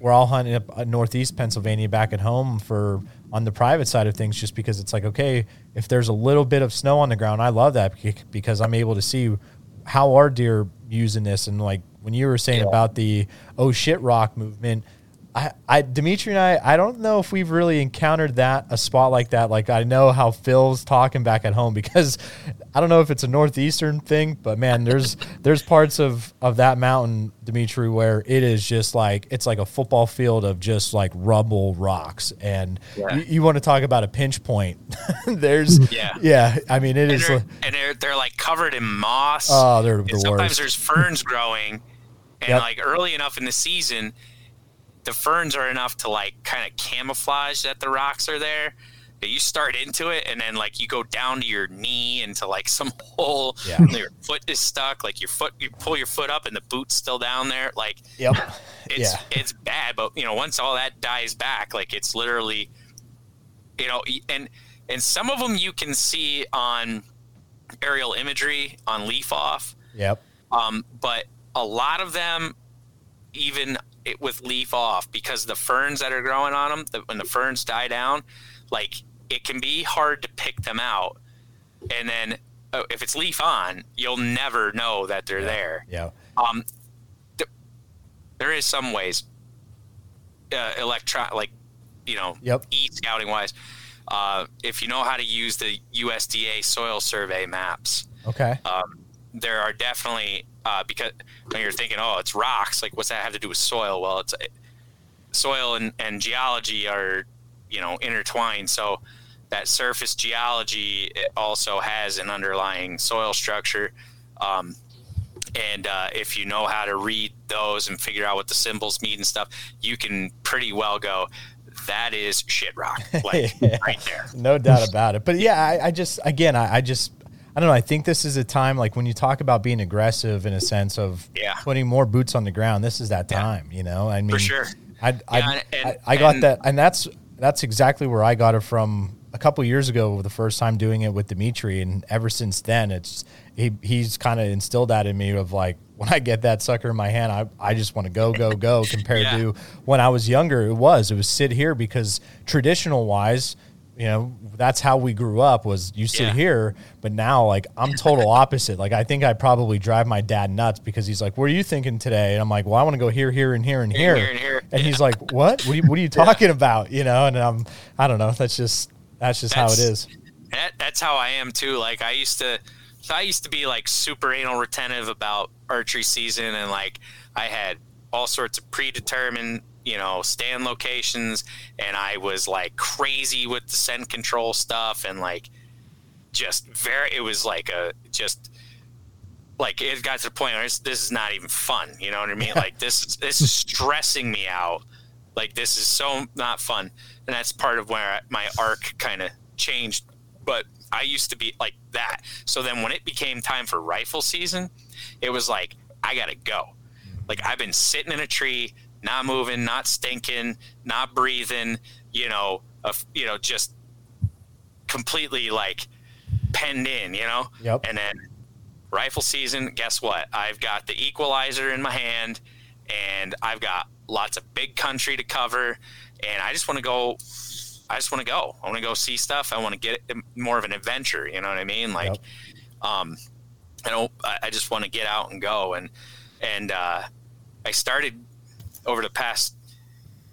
where I'll hunt up uh, northeast Pennsylvania back at home for on the private side of things, just because it's like, okay, if there's a little bit of snow on the ground, I love that because I'm able to see how are deer using this. And like when you were saying yeah. about the oh shit rock movement, I, I Dimitri and I, I don't know if we've really encountered that a spot like that. Like I know how Phil's talking back at home because I don't know if it's a northeastern thing, but man, there's there's parts of of that mountain, Dimitri, where it is just like it's like a football field of just like rubble rocks, and yeah. you, you, want to talk about a pinch point? there's yeah, yeah. I mean, it and is, they're, and they're they're like covered in moss. Oh, they're the sometimes worst. there's ferns growing, and yep. like early enough in the season the ferns are enough to like kind of camouflage that the rocks are there. But you start into it and then like you go down to your knee into like some hole. Yeah. your foot is stuck. Like your foot, you pull your foot up and the boot's still down there. Like, yep. It's yeah. it's bad. But you know, once all that dies back, like it's literally, you know, and and some of them you can see on aerial imagery on leaf off. Yep. Um, but a lot of them, even it with leaf off because the ferns that are growing on them, the, when the ferns die down, like it can be hard to pick them out. And then oh, if it's leaf on, you'll never know that they're yeah. there. Yeah. Um, th- there is some ways, uh, electron like you know, Yep. e scouting wise. Uh, if you know how to use the USDA soil survey maps, Okay. um, there are definitely uh, because when you're thinking, oh, it's rocks. Like, what's that have to do with soil? Well, it's soil and, and geology are you know intertwined. So that surface geology it also has an underlying soil structure. Um, and uh, if you know how to read those and figure out what the symbols mean and stuff, you can pretty well go. That is shit rock, like Yeah. right there. no doubt about it. But yeah, I, I just again, I, I just I don't know. I think this is a time like when you talk about being aggressive in a sense of Yeah. putting more boots on the ground. This is that Yeah. time. You know, I mean, for sure. I I, Yeah, and- I, I got and- that, and that's that's exactly where I got it from a couple years ago. The first time doing it with Dimitri, and ever since then, it's he he's kind of instilled that in me of like when I get that sucker in my hand, I, I just want to go go go. Compared Yeah. to when I was younger, it was it was sit here because traditional wise. You know, that's how we grew up was you sit Yeah. here, but now like I'm total opposite. Like I think I probably drive my dad nuts because he's like, "What are you thinking today?" And I'm like, "Well, I want to go here, here, and here, and Here, here." and here. And he's like, "What? What are you, what are you talking about?" You know, and I'm, I don't know. That's just that's just how it is That's- That, that's how I am too. Like I used to, I used to be like super anal retentive about archery season, and like I had all sorts of predetermined, you know, stand locations, and I was like crazy with the scent control stuff, and like just very. It was like a just like it got to the point where it's, this is not even fun. You know what I mean? Like this this is stressing me out. Like this is so not fun, and that's part of where my arc kind of changed. But I used to be like that. So then when it became time for rifle season, it was like I gotta go. Mm-hmm. Like I've been sitting in a tree, not moving, not stinking, not breathing. You know, you know just completely like penned in. You know. Yep. And then rifle season, guess what? I've got the equalizer in my hand and I've got lots of big country to cover and I just want to go I just want to go. I want to go see stuff. I want to get more of an adventure, you know what I mean? Like Yep. um I don't I I just want to get out and go and and uh I started over the past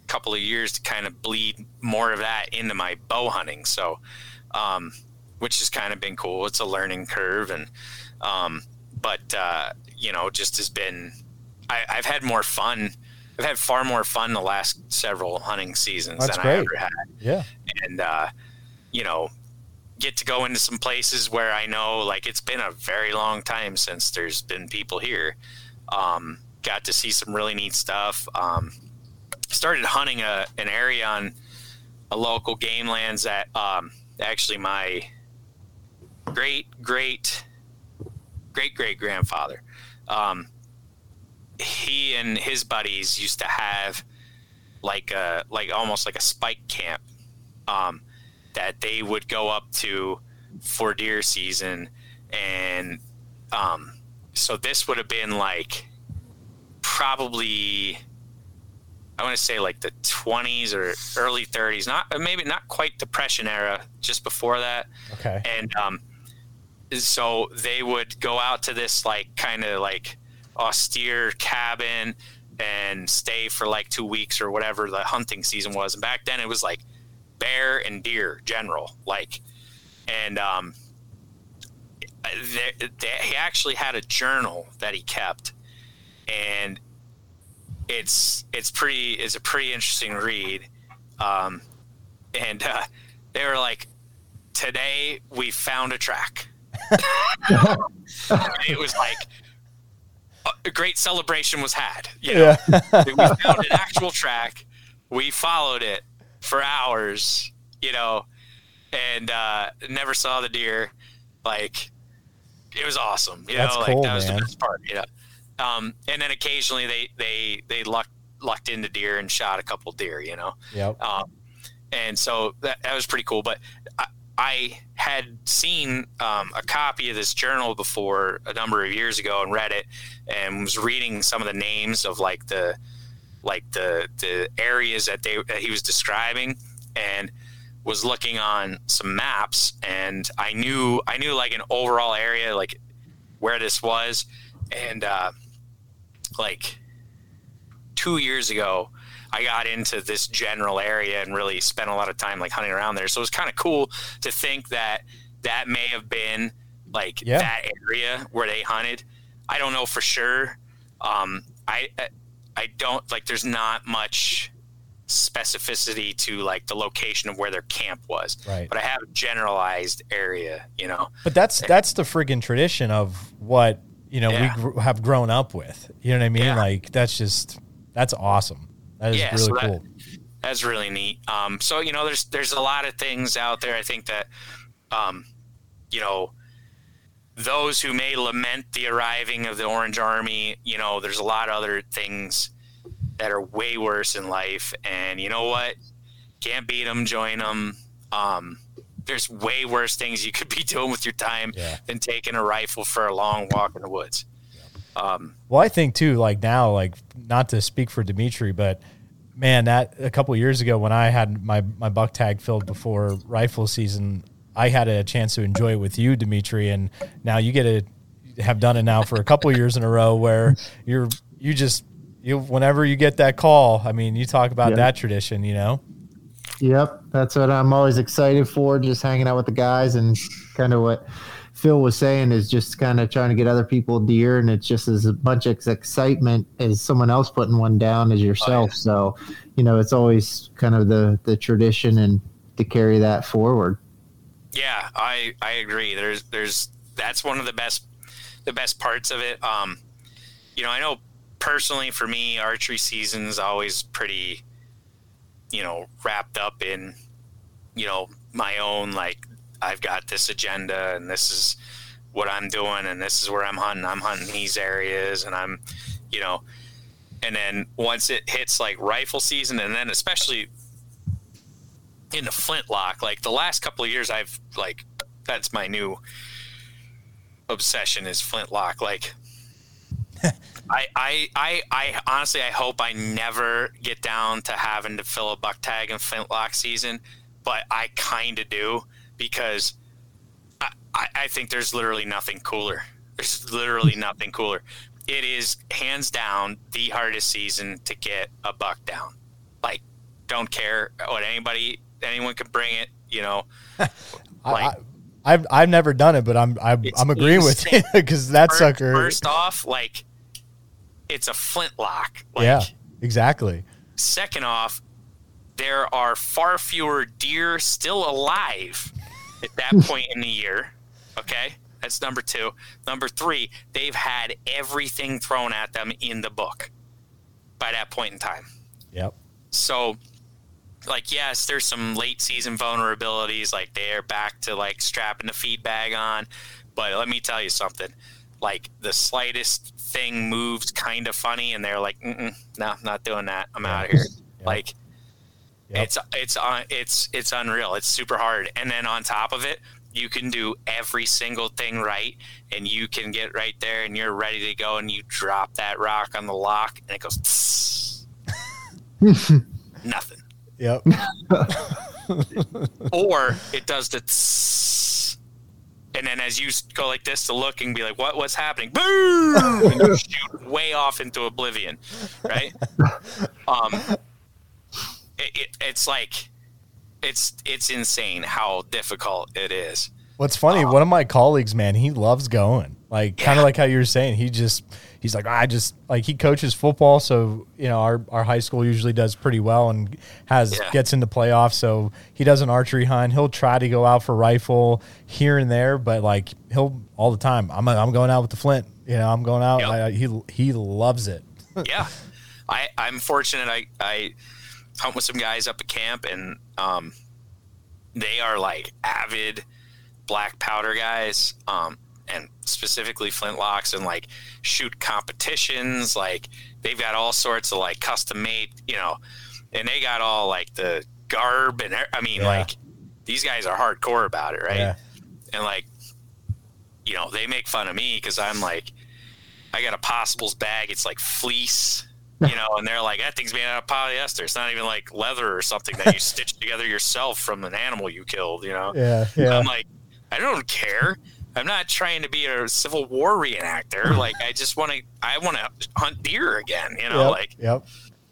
couple of years to kind of bleed more of that into my bow hunting. So um which has kind of been cool. It's a learning curve, and um, but uh, you know, just has been. I, I've had more fun. I've had far more fun the last several hunting seasons That's than great. I ever had, Yeah. and uh, you know, get to go into some places where I know, like, it's been a very long time since there's been people here. Um, got to see some really neat stuff. Um, started hunting a an area on a local game lands that um, actually my great great great great grandfather um, he and his buddies used to have like a like almost like a spike camp um, that they would go up to for deer season and um, so this would have been like probably I want to say like the 20s or early 30s, not maybe not quite depression era, just before that. Okay. And um, so they would go out to this like kind of like austere cabin and stay for like two weeks or whatever the hunting season was. And back then it was like bear and deer general, like, and um, they, they, he actually had a journal that he kept, and it's it's pretty it's a pretty interesting read. Um, and uh, they were like today we found a track. It was like a great celebration was had you know? Yeah. we found an actual track. We followed it for hours you know? And uh, never saw the deer. Like it was awesome you That's know? Cool, like that was man. the best part you know um, and then occasionally they they they lucked lucked into deer and shot a couple deer you know Yep. um, and so that, that was pretty cool but I, I had seen um, a copy of this journal before a number of years ago and read it and was reading some of the names of like the like the the areas that they that he was describing and was looking on some maps and I knew I knew like an overall area like where this was and uh, like two years ago I got into this general area and really spent a lot of time like hunting around there. So it was kind of cool to think that that may have been like Yeah. that area where they hunted. I don't know for sure. Um, I I don't like. There's not much specificity to like the location of where their camp was. Right. But I have a generalized area. You know. But that's that's the friggin' tradition of what you know Yeah. we gr- have grown up with. You know what I mean? Yeah. Like that's just that's awesome. That is Yeah, really so that- cool. That's really neat. Um, so you know, there's there's a lot of things out there. I think that, um, you know, those who may lament the arriving of the Orange Army, you know, there's a lot of other things that are way worse in life. And you know what? Can't beat them. Join them. Um, there's way worse things you could be doing with your time Yeah. than taking a rifle for a long walk in the woods. Um, Well, I think too, like now, like not to speak for Dimitri, but man, that a couple years ago when I had my my buck tag filled before rifle season, I had a chance to enjoy it with you, Dimitri, and now you get to have done it now for a couple years in a row where you're you just you whenever you get that call, I mean, you talk about Yeah. that tradition, you know. Yep, that's what I'm always excited for. Just hanging out with the guys and kind of what Phil was saying is just kind of trying to get other people deer, and it's just as much excitement as someone else putting one down as yourself. So, you know, it's always kind of the the tradition and to carry that forward. Yeah, I I agree. There's there's that's one of the best the best parts of it. Um, you know, I know personally for me, archery season's always pretty, you know, wrapped up in, you know, my own like I've got this agenda and this is what I'm doing and this is where I'm hunting. I'm hunting these areas and I'm, you know, and then once it hits like rifle season and then especially in the flintlock like the last couple of years i've like that's my new obsession is flintlock like I, I i i honestly i hope i never get down to having to fill a buck tag in flintlock season but i kind of do because I, I i think there's literally nothing cooler. There's literally nothing cooler. It is hands down the hardest season to get a buck down. Like don't care what anybody anyone can bring it you know? I, Like- I, I've I've never done it, but I'm I'm, I'm agreeing with you because that Fir- sucker. first off like it's a flintlock like yeah, exactly. second off there are far fewer deer still alive at that point in the year okay that's number two number three they've had everything thrown at them in the book by that point in time Yep. so like yes there's some late season vulnerabilities like they're back to like strapping the feed bag on but let me tell you something like the slightest thing moves kind of funny and they're like Mm-mm, no not doing that i'm out of here Yeah. like Yep. it's it's uh, it's it's unreal it's super hard and then on top of it you can do every single thing right and you can get right there and you're ready to go and you drop that rock on the lock and it goes tss. nothing Yep. or it does the tss, and then as you go like this to look and be like what what's happening? Boom! And you shoot way off into oblivion right? Um it, it, it's like it's it's insane how difficult it is. What's funny, one of my colleagues, man, he loves going. Like kind of like how you were saying, he just he's like I just like he coaches football, so you know our our high school usually does pretty well and has Yeah. gets into playoffs. So he does an archery hunt. He'll try to go out for rifle here and there, but like he'll all the time. I'm I'm going out with the flint. You know, I'm going out. Yep. I, he he loves it. yeah i i'm fortunate i i hunt with some guys up at camp and um they are like avid black powder guys um and specifically flintlocks and like shoot competitions like they've got all sorts of like custom made you know and they got all like the garb and I mean Yeah. like these guys are hardcore about it right Yeah. and like you know they make fun of me because i'm like i got a possibles bag it's like fleece you know and they're like that thing's made out of polyester it's not even like leather or something that you stitch together yourself from an animal you killed you know Yeah, yeah. i'm like i don't care i'm not trying to be a civil war reenactor like i just want to i want to hunt deer again you know yep, like yep.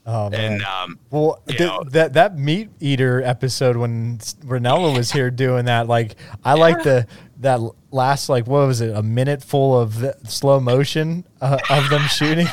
Oh man. And um, Well, you th- that that meat eater episode when Rinella was here doing that, like I like the that last like what was it a minute full of the slow motion uh, of them shooting.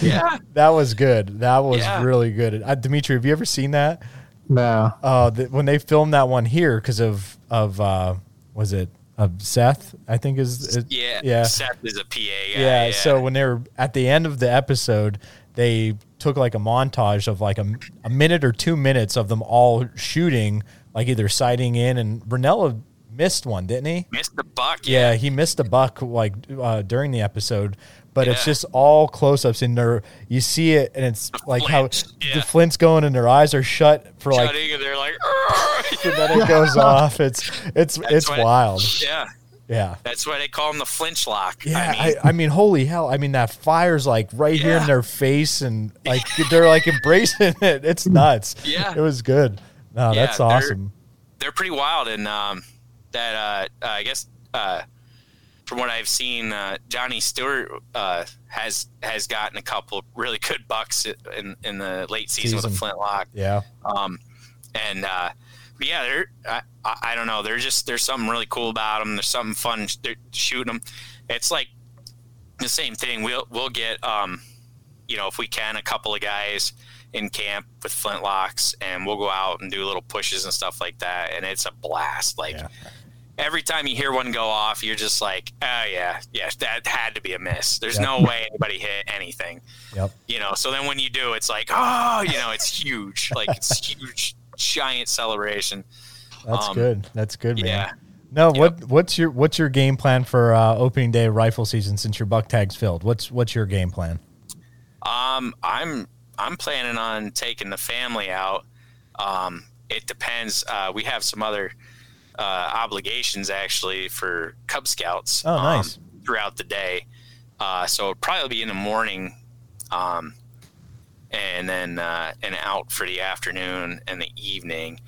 Yeah. that was good. That was Yeah. really good. Uh, Dimitri, have you ever seen that? No. Uh, the, when they filmed that one here because of of uh, was it of Seth? I think is, is yeah, yeah Seth is a PA guy. yeah, Yeah, So when they were at the end of the episode, they took like a montage of like a, a minute or two minutes of them all shooting, like either sighting in, and Brunella missed one, didn't he? missed the buck. Yeah, he missed a buck like uh, during the episode, but it's just all close ups in there. You see it, and it's like how flint, the flint's going, and their eyes are shut for like, and they're like, and then it goes off. It's it's it's what- wild. yeah, Yeah. that's why they call them the flinch lock. Yeah, I mean, I, I, mean, holy hell! I mean, that fire's like right here in their face, and like they're like embracing it. It's nuts. Yeah. it was good. No, Yeah, that's they're- awesome. they're pretty wild, and um, that uh, uh, I guess uh, from what I've seen, uh, Johnny Stewart uh, has has gotten a couple really good bucks in in the late season, with Season. the flintlock. Yeah, Um, and uh, but yeah, they're I, I don't know. They're just there's something really cool about them. There's something fun they're shooting them. It's like the same thing. We'll we'll get um, you know, if we can, a couple of guys in camp with flintlocks, and we'll go out and do little pushes and stuff like that, and it's a blast. Like. Yeah. Every time you hear one go off, you're just like, "Oh yeah, yeah, that had to be a miss." There's Yep. no way anybody hit anything yep. you know so then when you do it's like oh you know it's huge like it's huge giant celebration That's Um, good. That's good, man. yeah No, what what's your what's your game plan for uh, opening day rifle season since your buck tag's filled? What's what's your game plan? um i'm i'm planning on taking the family out um it depends uh we have some other uh obligations actually for cub scouts Oh, um, nice. throughout the day uh so it'll probably be in the morning um and then uh and out for the afternoon and the evening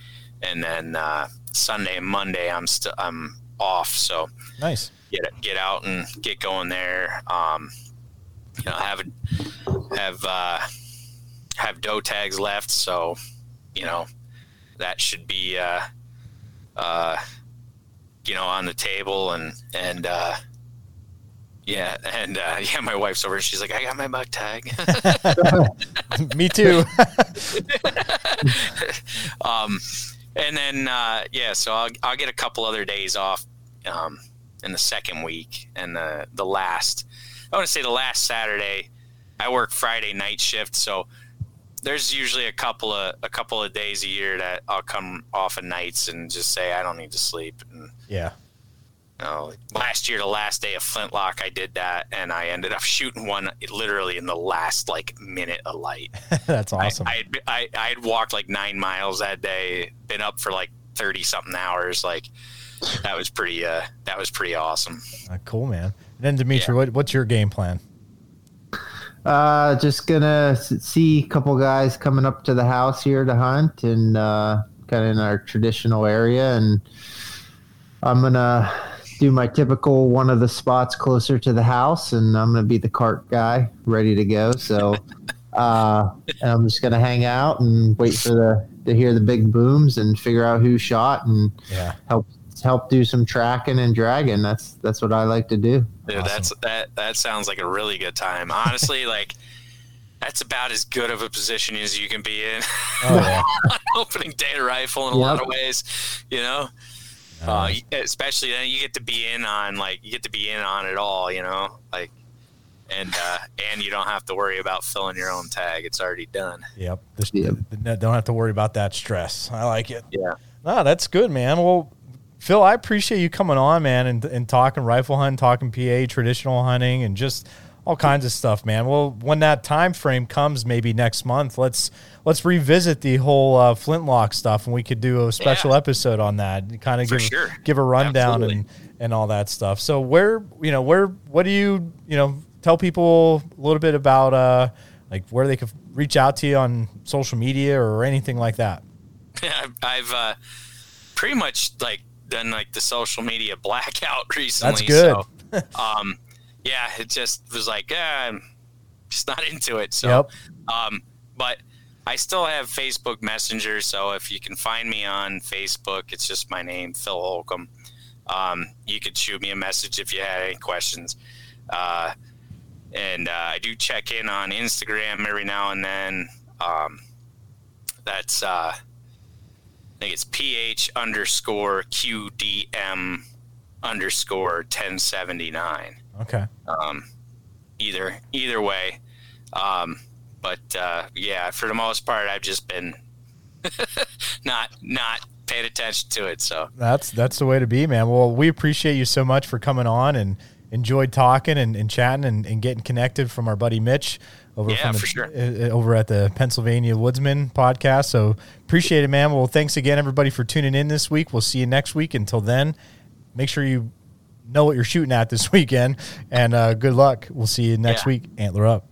and then uh sunday and monday i'm still i'm off so Nice. get get out and get going there. Um, you know, have a, have uh, have doe tags left, so you know that should be uh, uh, you know on the table and and uh, yeah and uh, yeah. My wife's over. and She's like, I got my buck tag. Me too. um, and then uh, yeah, so I'll I'll get a couple other days off um, in the second week and the the last. I want to say the last Saturday. I work Friday night shift, so there's usually a couple of a couple of days a year that I'll come off of nights and just say I don't need to sleep. And yeah. you know, last year, the last day of Flintlock, I did that, and I ended up shooting one literally in the last like minute of light. That's awesome. I, I, I had walked like nine miles that day, been up for like 30 something hours. Like that was pretty, uh, that was pretty awesome. Uh, cool, man. And then Dimitri, what, what's your game plan? Uh, just gonna see a couple guys coming up to the house here to hunt and uh, kind of in our traditional area, and I'm gonna do my typical one of the spots closer to the house, and I'm gonna be the cart guy, ready to go. So, uh, and I'm just gonna hang out and wait for the to hear the big booms and figure out who shot and Yeah. help help do some tracking and dragging. That's that's what I like to do. Dude, Awesome. that's, that, that sounds like a really good time. Honestly, like that's about as good of a position as you can be in. Oh, yeah. Opening day rifle in a lot of ways, you know, uh, especially then you get to be in on like, you get to be in on it all, you know, like, and, uh, and you don't have to worry about filling your own tag. It's already done. Yep. This, Yep. th- Don't have to worry about that stress. I like it. Yeah. No, that's good, man. Well, Phil, I appreciate you coming on, man, and, and talking rifle hunting, talking PA, traditional hunting, and just all kinds of stuff, man. Well, when that time frame comes, maybe next month, let's let's revisit the whole uh, flintlock stuff, and we could do a special Yeah. episode on that. Kind of give sure. give a rundown Absolutely. and and all that stuff. So where you know where what do you you know tell people a little bit about uh like where they could reach out to you on social media or anything like that. I've, I've uh, pretty much like done like the social media blackout recently. That's good. So, um, yeah, it just was like, eh, I'm just not into it. So, Yep. um, but I still have Facebook Messenger, so if you can find me on Facebook, it's just my name, Phil Holcomb. Um, you could shoot me a message if you had any questions. Uh, and uh, I do check in on Instagram every now and then. Um, that's uh, think it's ph underscore qdm underscore 1079. Okay. Um, either either way, um, but uh, yeah, for the most part, I've just been not not paying attention to it. So That's that's the way to be, man. Well, we appreciate you so much for coming on and enjoyed talking and, and chatting and, and getting connected from our buddy Mitch over Yeah, from the, for sure. uh, over at the Pennsylvania Woodsman podcast. So appreciate it, man. Well, thanks again, everybody, for tuning in this week. We'll see you next week. Until then, make sure you know what you're shooting at this weekend, and uh, good luck. We'll see you next Yeah. week. Antler up.